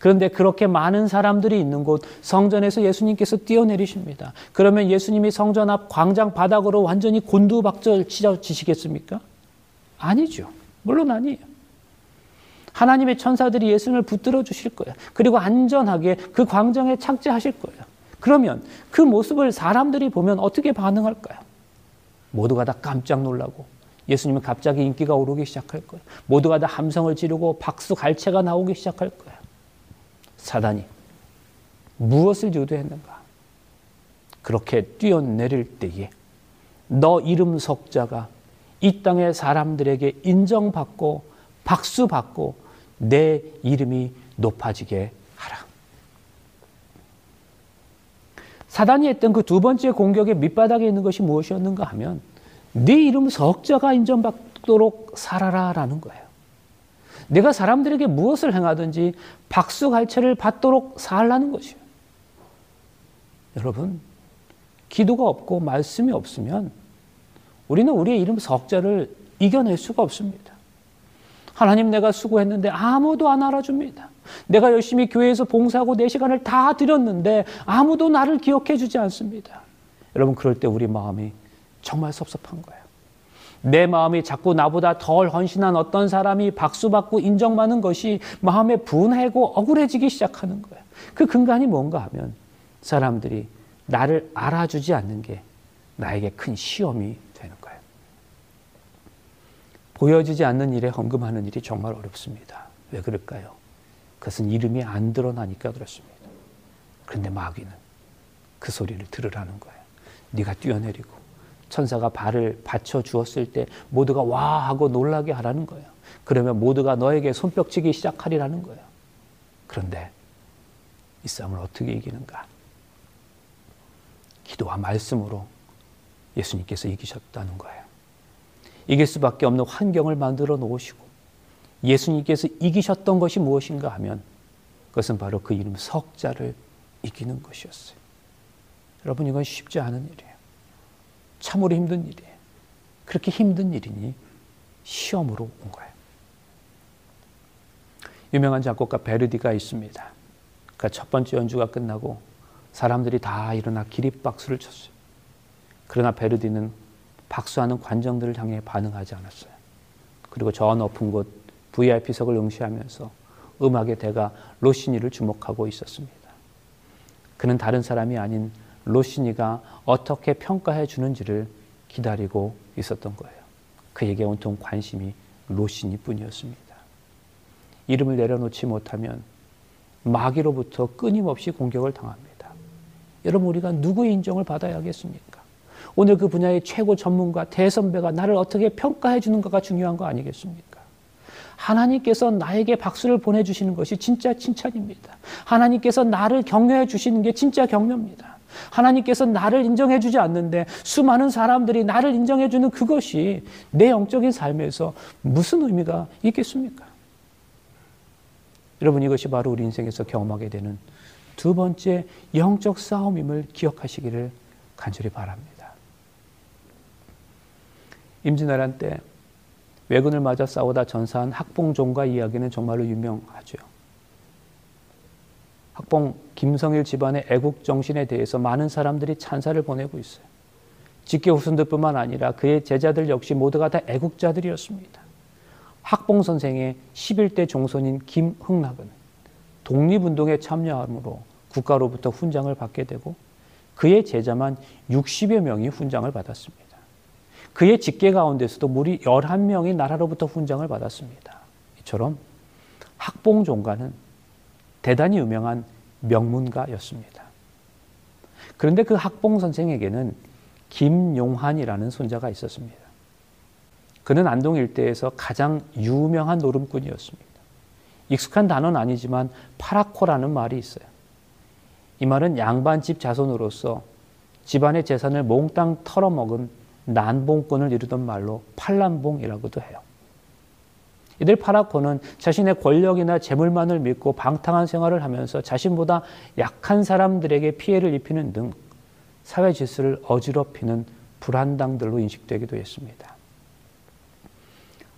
[SPEAKER 2] 그런데 그렇게 많은 사람들이 있는 곳 성전에서 예수님께서 뛰어내리십니다. 그러면 예수님이 성전 앞 광장 바닥으로 완전히 곤두박질 치시겠습니까? 아니죠. 물론 아니에요. 하나님의 천사들이 예수님을 붙들어 주실 거예요. 그리고 안전하게 그 광장에 착지하실 거예요. 그러면 그 모습을 사람들이 보면 어떻게 반응할까요? 모두가 다 깜짝 놀라고 예수님은 갑자기 인기가 오르기 시작할 거예요. 모두가 다 함성을 지르고 박수 갈채가 나오기 시작할 거예요. 사단이 무엇을 유도했는가? 그렇게 뛰어내릴 때에 너 이름 석자가 이 땅의 사람들에게 인정받고 박수받고 내 이름이 높아지게 하라. 사단이 했던 그 두 번째 공격의 밑바닥에 있는 것이 무엇이었는가 하면 네 이름 석자가 인정받도록 살아라라는 거예요. 내가 사람들에게 무엇을 행하든지 박수갈채를 받도록 살라는 것이요. 여러분, 기도가 없고 말씀이 없으면 우리는 우리의 이름 석자를 이겨낼 수가 없습니다. 하나님 내가 수고했는데 아무도 안 알아줍니다. 내가 열심히 교회에서 봉사하고 내 시간을 다 드렸는데 아무도 나를 기억해 주지 않습니다. 여러분, 그럴 때 우리 마음이 정말 섭섭한 거예요. 내 마음이 자꾸 나보다 덜 헌신한 어떤 사람이 박수받고 인정받는 것이 마음에 분해고 억울해지기 시작하는 거야. 그 근간이 뭔가 하면 사람들이 나를 알아주지 않는 게 나에게 큰 시험이 되는 거예요. 보여지지 않는 일에 헌금하는 일이 정말 어렵습니다. 왜 그럴까요? 그것은 이름이 안 드러나니까 그렇습니다. 그런데 마귀는 그 소리를 들으라는 거예 네가 뛰어내리고 천사가 발을 받쳐 주었을 때 모두가 와 하고 놀라게 하라는 거예요. 그러면 모두가 너에게 손뼉치기 시작하리라는 거예요. 그런데 이 싸움을 어떻게 이기는가? 기도와 말씀으로 예수님께서 이기셨다는 거예요. 이길 수밖에 없는 환경을 만들어 놓으시고 예수님께서 이기셨던 것이 무엇인가 하면 그것은 바로 그 이름 석자를 이기는 것이었어요. 여러분 이건 쉽지 않은 일이에요. 참으로 힘든 일이에요. 그렇게 힘든 일이니 시험으로 온 거예요. 유명한 작곡가 베르디가 있습니다. 그러니까 첫 번째 연주가 끝나고 사람들이 다 일어나 기립박수를 쳤어요. 그러나 베르디는 박수하는 관정들을 향해 반응하지 않았어요. 그리고 저 높은 곳 VIP석을 응시하면서 음악의 대가 로시니를 주목하고 있었습니다. 그는 다른 사람이 아닌 로시니가 어떻게 평가해 주는지를 기다리고 있었던 거예요. 그에게 온통 관심이 로시니 뿐이었습니다. 이름을 내려놓지 못하면 마귀로부터 끊임없이 공격을 당합니다. 여러분, 우리가 누구의 인정을 받아야 하겠습니까? 오늘 그 분야의 최고 전문가, 대선배가 나를 어떻게 평가해 주는가가 중요한 거 아니겠습니까? 하나님께서 나에게 박수를 보내주시는 것이 진짜 칭찬입니다. 하나님께서 나를 격려해 주시는 게 진짜 격려입니다. 하나님께서 나를 인정해 주지 않는데 수많은 사람들이 나를 인정해 주는 그것이 내 영적인 삶에서 무슨 의미가 있겠습니까? 여러분 이것이 바로 우리 인생에서 경험하게 되는 두 번째 영적 싸움임을 기억하시기를 간절히 바랍니다. 임진왜란 때 왜군을 맞아 싸우다 전사한 학봉종과 이야기는 정말로 유명하죠. 학봉 김성일 집안의 애국 정신에 대해서 많은 사람들이 찬사를 보내고 있어요. 직계 후손들뿐만 아니라 그의 제자들 역시 모두가 다 애국자들이었습니다. 학봉 선생의 11대 종손인 김흥락은 독립운동에 참여함으로 국가로부터 훈장을 받게 되고 그의 제자만 60여 명이 훈장을 받았습니다. 그의 직계 가운데서도 무려 11명이 나라로부터 훈장을 받았습니다. 이처럼 학봉 종가는 대단히 유명한 명문가였습니다. 그런데 그 학봉 선생에게는 김용환이라는 손자가 있었습니다. 그는 안동 일대에서 가장 유명한 노름꾼이었습니다. 익숙한 단어는 아니지만 파라코라는 말이 있어요. 이 말은 양반집 자손으로서 집안의 재산을 몽땅 털어먹은 난봉꾼을 이루던 말로 팔란봉이라고도 해요. 이들 파라코는 자신의 권력이나 재물만을 믿고 방탕한 생활을 하면서 자신보다 약한 사람들에게 피해를 입히는 등 사회 질서를 어지럽히는 불안당들로 인식되기도 했습니다.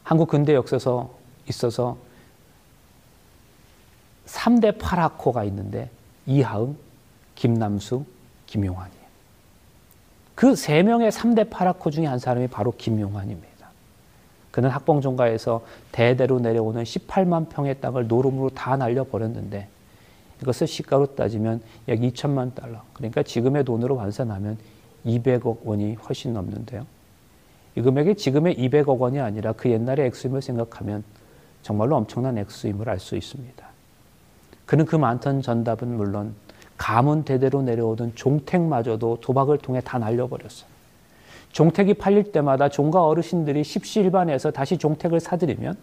[SPEAKER 2] 한국 근대 역사서 있어서 3대 파라코가 있는데 이하음, 김남수, 김용환이에요. 그 세 명의 3대 파라코 중에 한 사람이 바로 김용환입니다. 그는 학봉종가에서 대대로 내려오는 18만 평의 땅을 노름으로 다 날려버렸는데 이것을 시가로 따지면 약 2천만 달러, 그러니까 지금의 돈으로 환산하면 200억 원이 훨씬 넘는데요. 이 금액이 지금의 200억 원이 아니라 그 옛날의 액수임을 생각하면 정말로 엄청난 액수임을 알 수 있습니다. 그는 그 많던 전답은 물론 가문 대대로 내려오던 종택마저도 도박을 통해 다 날려버렸어요. 종택이 팔릴 때마다 종가 어르신들이 십시일반해서 다시 종택을 사들이면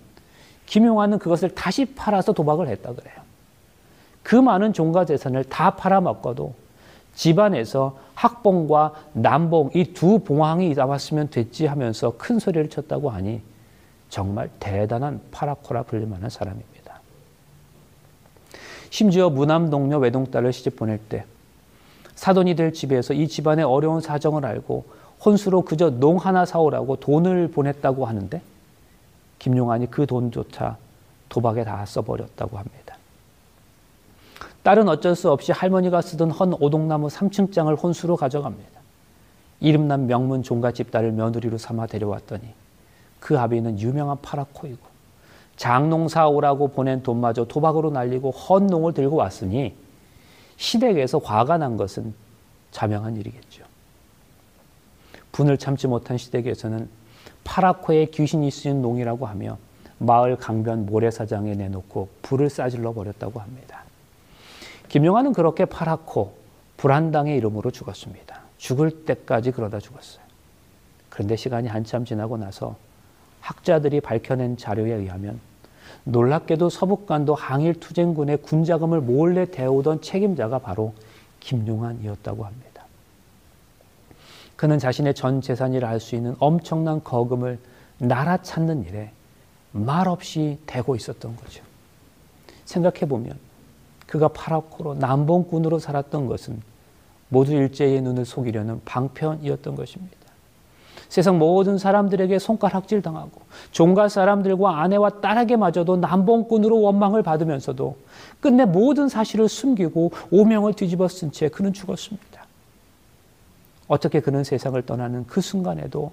[SPEAKER 2] 김용환은 그것을 다시 팔아서 도박을 했다 그래요. 그 많은 종가 재산을 다 팔아먹고도 집안에서 학봉과 남봉 이 두 봉황이 남았으면 됐지 하면서 큰 소리를 쳤다고 하니 정말 대단한 파라코라 불릴 만한 사람입니다. 심지어 무남 동료 외동딸을 시집 보낼 때 사돈이 될 집에서 이 집안의 어려운 사정을 알고 혼수로 그저 농 하나 사오라고 돈을 보냈다고 하는데 김용환이 그 돈조차 도박에 다 써버렸다고 합니다. 딸은 어쩔 수 없이 할머니가 쓰던 헌 오동나무 3층장을 혼수로 가져갑니다. 이름난 명문 종갓집 딸을 며느리로 삼아 데려왔더니 그 아비는 유명한 파라코이고 장농사오라고 보낸 돈마저 도박으로 날리고 헌 농을 들고 왔으니 시댁에서 과가 난 것은 자명한 일이겠죠. 분을 참지 못한 시댁에서는 파라코의 귀신이 쓰인 농이라고 하며 마을 강변 모래사장에 내놓고 불을 싸질러 버렸다고 합니다. 김용환은 그렇게 파라코 불한당의 이름으로 죽었습니다. 죽을 때까지 그러다 죽었어요. 그런데 시간이 한참 지나고 나서 학자들이 밝혀낸 자료에 의하면 놀랍게도 서북간도 항일 투쟁군의 군자금을 몰래 대우던 책임자가 바로 김용환이었다고 합니다. 그는 자신의 전 재산이라 할 수 있는 엄청난 거금을 날아찾는 일에 말없이 대고 있었던 거죠. 생각해 보면 그가 파라코로 남봉꾼으로 살았던 것은 모두 일제의 눈을 속이려는 방편이었던 것입니다. 세상 모든 사람들에게 손가락질 당하고 종가 사람들과 아내와 딸에게 마저도 남봉꾼으로 원망을 받으면서도 끝내 모든 사실을 숨기고 오명을 뒤집어 쓴채 그는 죽었습니다. 어떻게 그는 세상을 떠나는 그 순간에도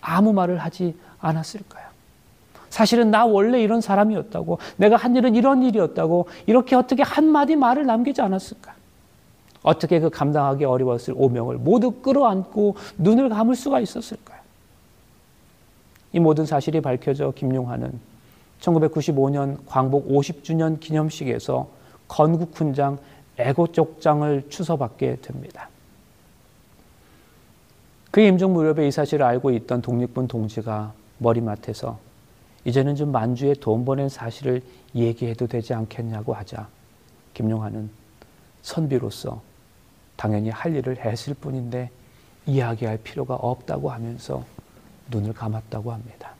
[SPEAKER 2] 아무 말을 하지 않았을까요? 사실은 나 원래 이런 사람이었다고, 내가 한 일은 이런 일이었다고, 이렇게 어떻게 한마디 말을 남기지 않았을까? 어떻게 그 감당하기 어려웠을 오명을 모두 끌어안고 눈을 감을 수가 있었을까요? 이 모든 사실이 밝혀져 김용환은 1995년 광복 50주년 기념식에서 건국훈장 애국족장을 추서받게 됩니다. 그 임종 무렵에 이 사실을 알고 있던 독립군 동지가 머리맡에서 이제는 좀 만주에 돈 버낸 사실을 얘기해도 되지 않겠냐고 하자 김용환은 선비로서 당연히 할 일을 했을 뿐인데 이야기할 필요가 없다고 하면서 눈을 감았다고 합니다.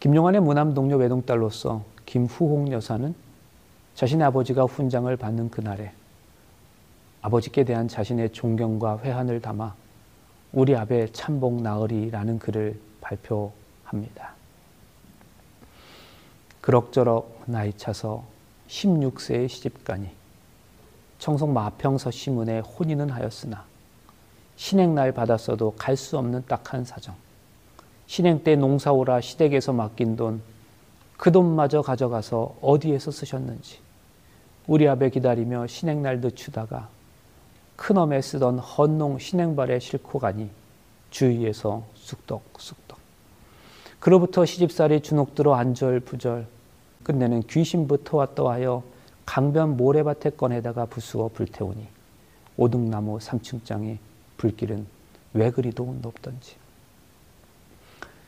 [SPEAKER 2] 김용환의 무남 동료 외동딸로서 김후홍 여사는 자신의 아버지가 훈장을 받는 그날에 아버지께 대한 자신의 존경과 회한을 담아 우리 아베 참복 나으리라는 글을 발표합니다. 그럭저럭 나이 차서 16세에 시집가니 청송 마평서 시문에 혼인은 하였으나 신행날 받았어도 갈 수 없는 딱한 사정 신행 때 농사오라 시댁에서 맡긴 돈 그 돈마저 가져가서 어디에서 쓰셨는지 우리 앞에 기다리며 신행날 늦추다가 큰엄에 쓰던 헌농 신행발에 실고 가니 주위에서 쑥덕쑥덕. 그로부터 시집살이 주눅들어 안절부절 끝내는 귀신부터 왔다 하여 강변 모래밭에 꺼내다가 부수어 불태우니 오등나무 3층장의 불길은 왜 그리도 높던지.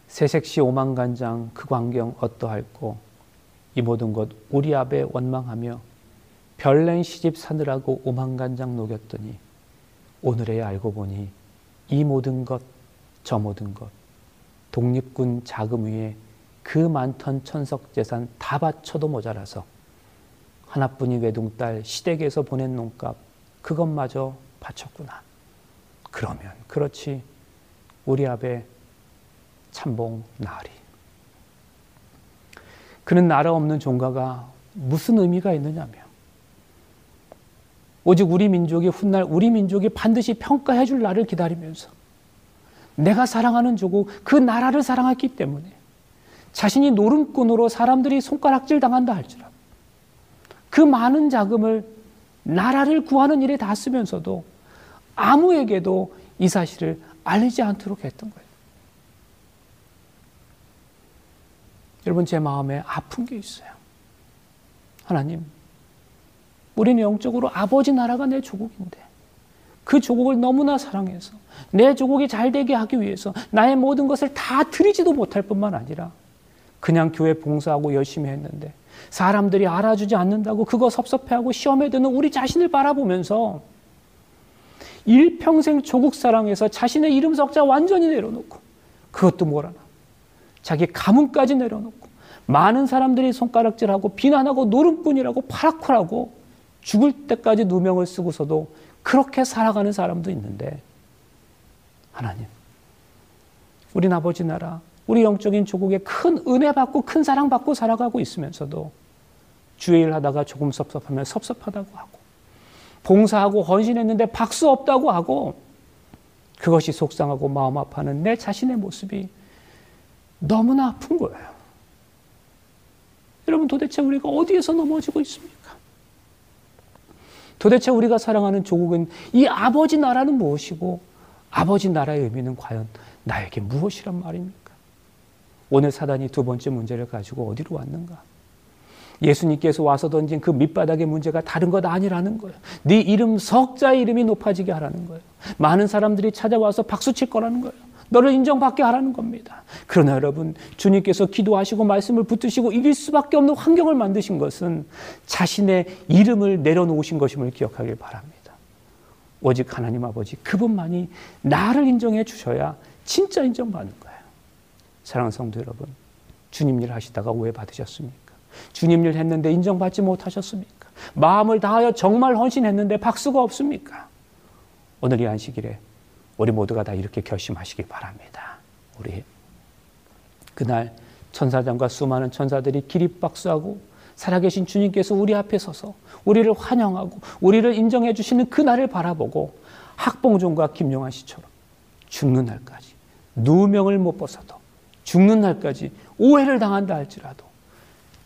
[SPEAKER 2] 새색시 오만간장 그 광경 어떠할꼬 이 모든 것 우리 앞에 원망하며 별낸 시집 사느라고 오만간장 녹였더니 오늘에 알고 보니 이 모든 것, 저 모든 것, 독립군 자금 위에 그 많던 천석 재산 다 바쳐도 모자라서 하나뿐인 외동딸 시댁에서 보낸 농값 그것마저 바쳤구나. 그러면 그렇지 우리 아베 참봉 나으리. 그는 나라 없는 종가가 무슨 의미가 있느냐면 오직 우리 민족이 훗날 우리 민족이 반드시 평가해 줄 날을 기다리면서 내가 사랑하는 조국 그 나라를 사랑했기 때문에 자신이 노름꾼으로 사람들이 손가락질 당한다 할지라도 그 많은 자금을 나라를 구하는 일에 다 쓰면서도 아무에게도 이 사실을 알리지 않도록 했던 거예요. 여러분, 제 마음에 아픈 게 있어요. 하나님, 우리는 영적으로 아버지 나라가 내 조국인데 그 조국을 너무나 사랑해서 내 조국이 잘 되게 하기 위해서 나의 모든 것을 다 드리지도 못할 뿐만 아니라 그냥 교회 봉사하고 열심히 했는데 사람들이 알아주지 않는다고 그거 섭섭해하고 시험에 드는 우리 자신을 바라보면서 일평생 조국 사랑해서 자신의 이름 석자 완전히 내려놓고 그것도 뭐라나 자기 가문까지 내려놓고 많은 사람들이 손가락질하고 비난하고 노름꾼이라고 파라쿠라고 죽을 때까지 누명을 쓰고서도 그렇게 살아가는 사람도 있는데 하나님 우리 아버지 나라 우리 영적인 조국에 큰 은혜 받고 큰 사랑 받고 살아가고 있으면서도 주의 일 하다가 조금 섭섭하면 섭섭하다고 하고 봉사하고 헌신했는데 박수 없다고 하고 그것이 속상하고 마음 아파하는 내 자신의 모습이 너무나 아픈 거예요. 여러분 도대체 우리가 어디에서 넘어지고 있습니까? 도대체 우리가 사랑하는 조국은 이 아버지 나라는 무엇이고 아버지 나라의 의미는 과연 나에게 무엇이란 말입니까? 오늘 사단이 두 번째 문제를 가지고 어디로 왔는가? 예수님께서 와서 던진 그 밑바닥의 문제가 다른 것 아니라는 거예요. 네 이름 석자의 이름이 높아지게 하라는 거예요. 많은 사람들이 찾아와서 박수 칠 거라는 거예요. 너를 인정받게 하라는 겁니다. 그러나 여러분, 주님께서 기도하시고 말씀을 붙드시고 이길 수밖에 없는 환경을 만드신 것은 자신의 이름을 내려놓으신 것임을 기억하길 바랍니다. 오직 하나님 아버지, 그분만이 나를 인정해 주셔야 진짜 인정받는 거예요. 사랑하는 성도 여러분, 주님 일 하시다가 오해받으셨습니까? 주님 일 했는데 인정받지 못하셨습니까? 마음을 다하여 정말 헌신했는데 박수가 없습니까? 오늘 이 안식일에 우리 모두가 다 이렇게 결심하시기 바랍니다. 우리 그날 천사장과 수많은 천사들이 기립박수하고 살아계신 주님께서 우리 앞에 서서 우리를 환영하고 우리를 인정해 주시는 그 날을 바라보고 학봉종과 김용환 씨처럼 죽는 날까지 누명을 못 벗어도 죽는 날까지 오해를 당한다 할지라도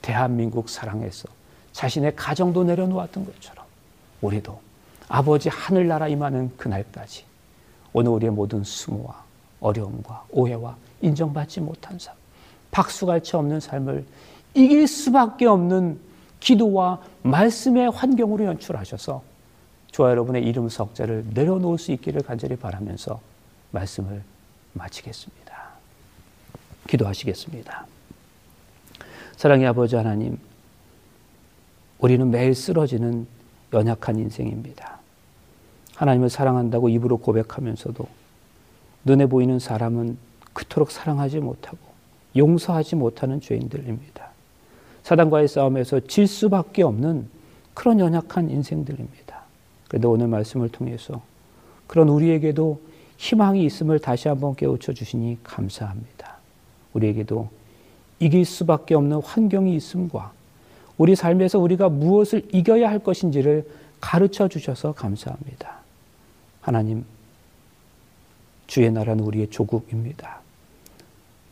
[SPEAKER 2] 대한민국 사랑에서 자신의 가정도 내려놓았던 것처럼 우리도 아버지 하늘나라 임하는 그날까지 오늘 우리의 모든 수모와 어려움과 오해와 인정받지 못한 삶, 박수갈채 없는 삶을 이길 수밖에 없는 기도와 말씀의 환경으로 연출하셔서 저와 여러분의 이름 석자를 내려놓을 수 있기를 간절히 바라면서 말씀을 마치겠습니다. 기도하시겠습니다. 사랑의 아버지 하나님, 우리는 매일 쓰러지는 연약한 인생입니다. 하나님을 사랑한다고 입으로 고백하면서도 눈에 보이는 사람은 그토록 사랑하지 못하고 용서하지 못하는 죄인들입니다. 사단과의 싸움에서 질 수밖에 없는 그런 연약한 인생들입니다. 그런데 오늘 말씀을 통해서 그런 우리에게도 희망이 있음을 다시 한번 깨우쳐 주시니 감사합니다. 우리에게도 이길 수밖에 없는 환경이 있음과 우리 삶에서 우리가 무엇을 이겨야 할 것인지를 가르쳐 주셔서 감사합니다. 하나님, 주의 나라는 우리의 조국입니다.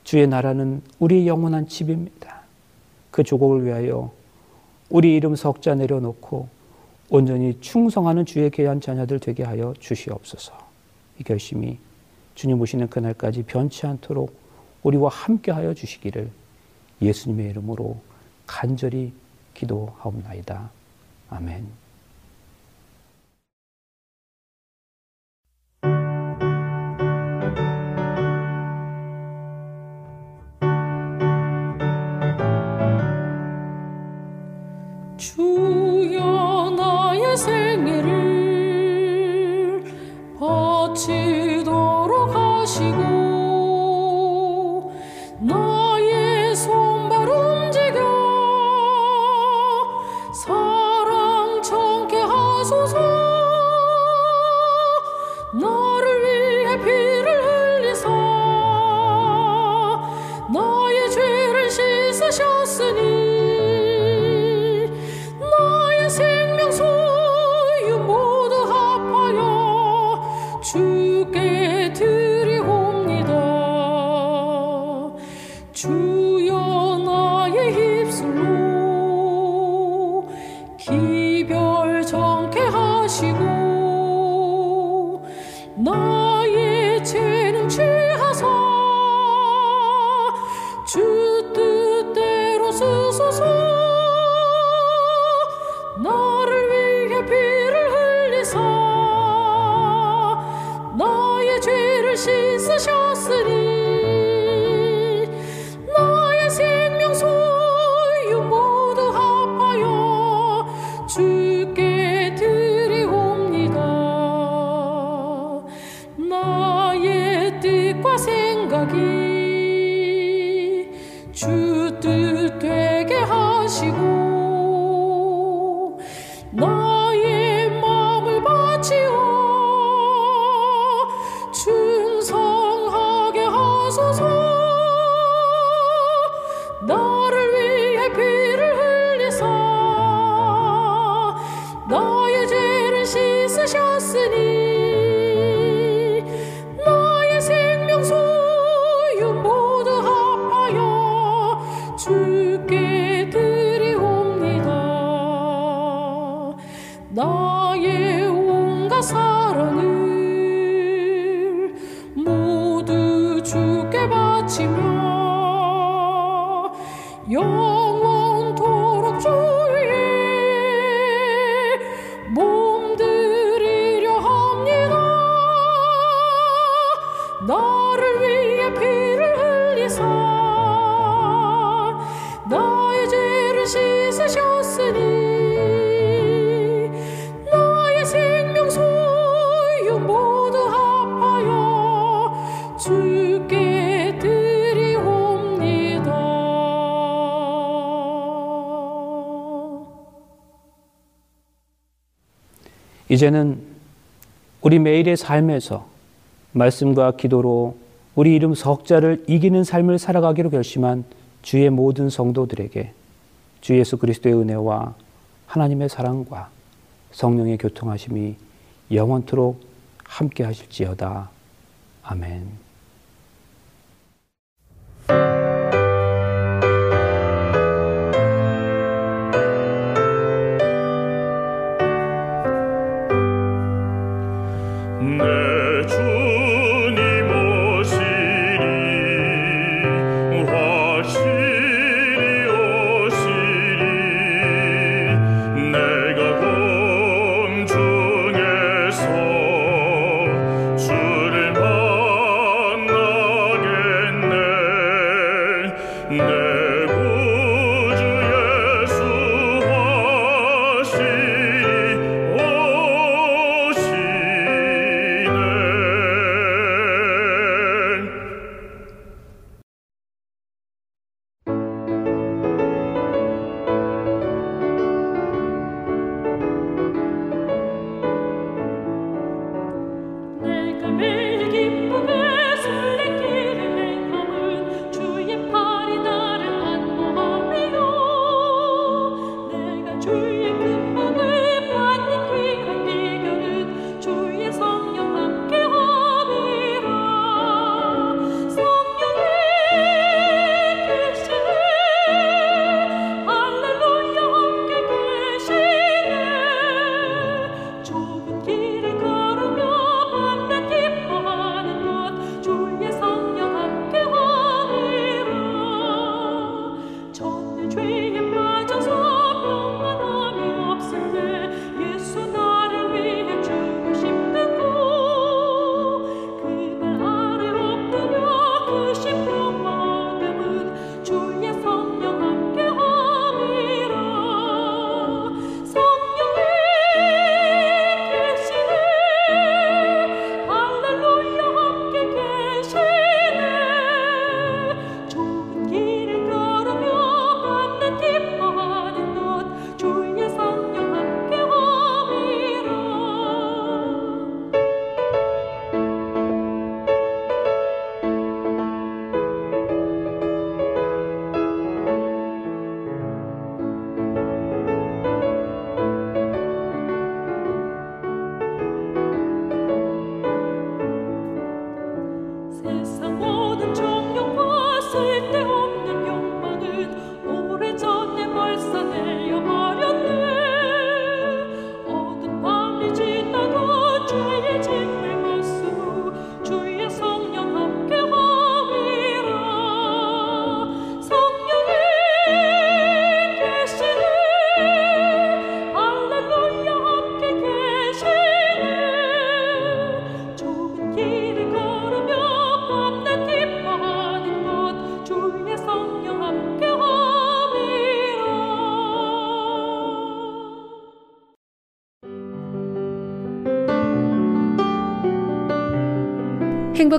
[SPEAKER 2] 주의 나라는 우리의 영원한 집입니다. 그 조국을 위하여 우리 이름 석자 내려놓고 온전히 충성하는 주의 계한 자녀들 되게 하여 주시옵소서. 이 결심이 주님 오시는 그날까지 변치 않도록 우리와 함께하여 주시기를 예수님의 이름으로 간절히 기도하옵나이다. 아멘. seni 이제는 우리 매일의 삶에서 말씀과 기도로 우리 이름 석자를 이기는 삶을 살아가기로 결심한 주의 모든 성도들에게 주 예수 그리스도의 은혜와 하나님의 사랑과 성령의 교통하심이 영원토록 함께 하실지어다. 아멘.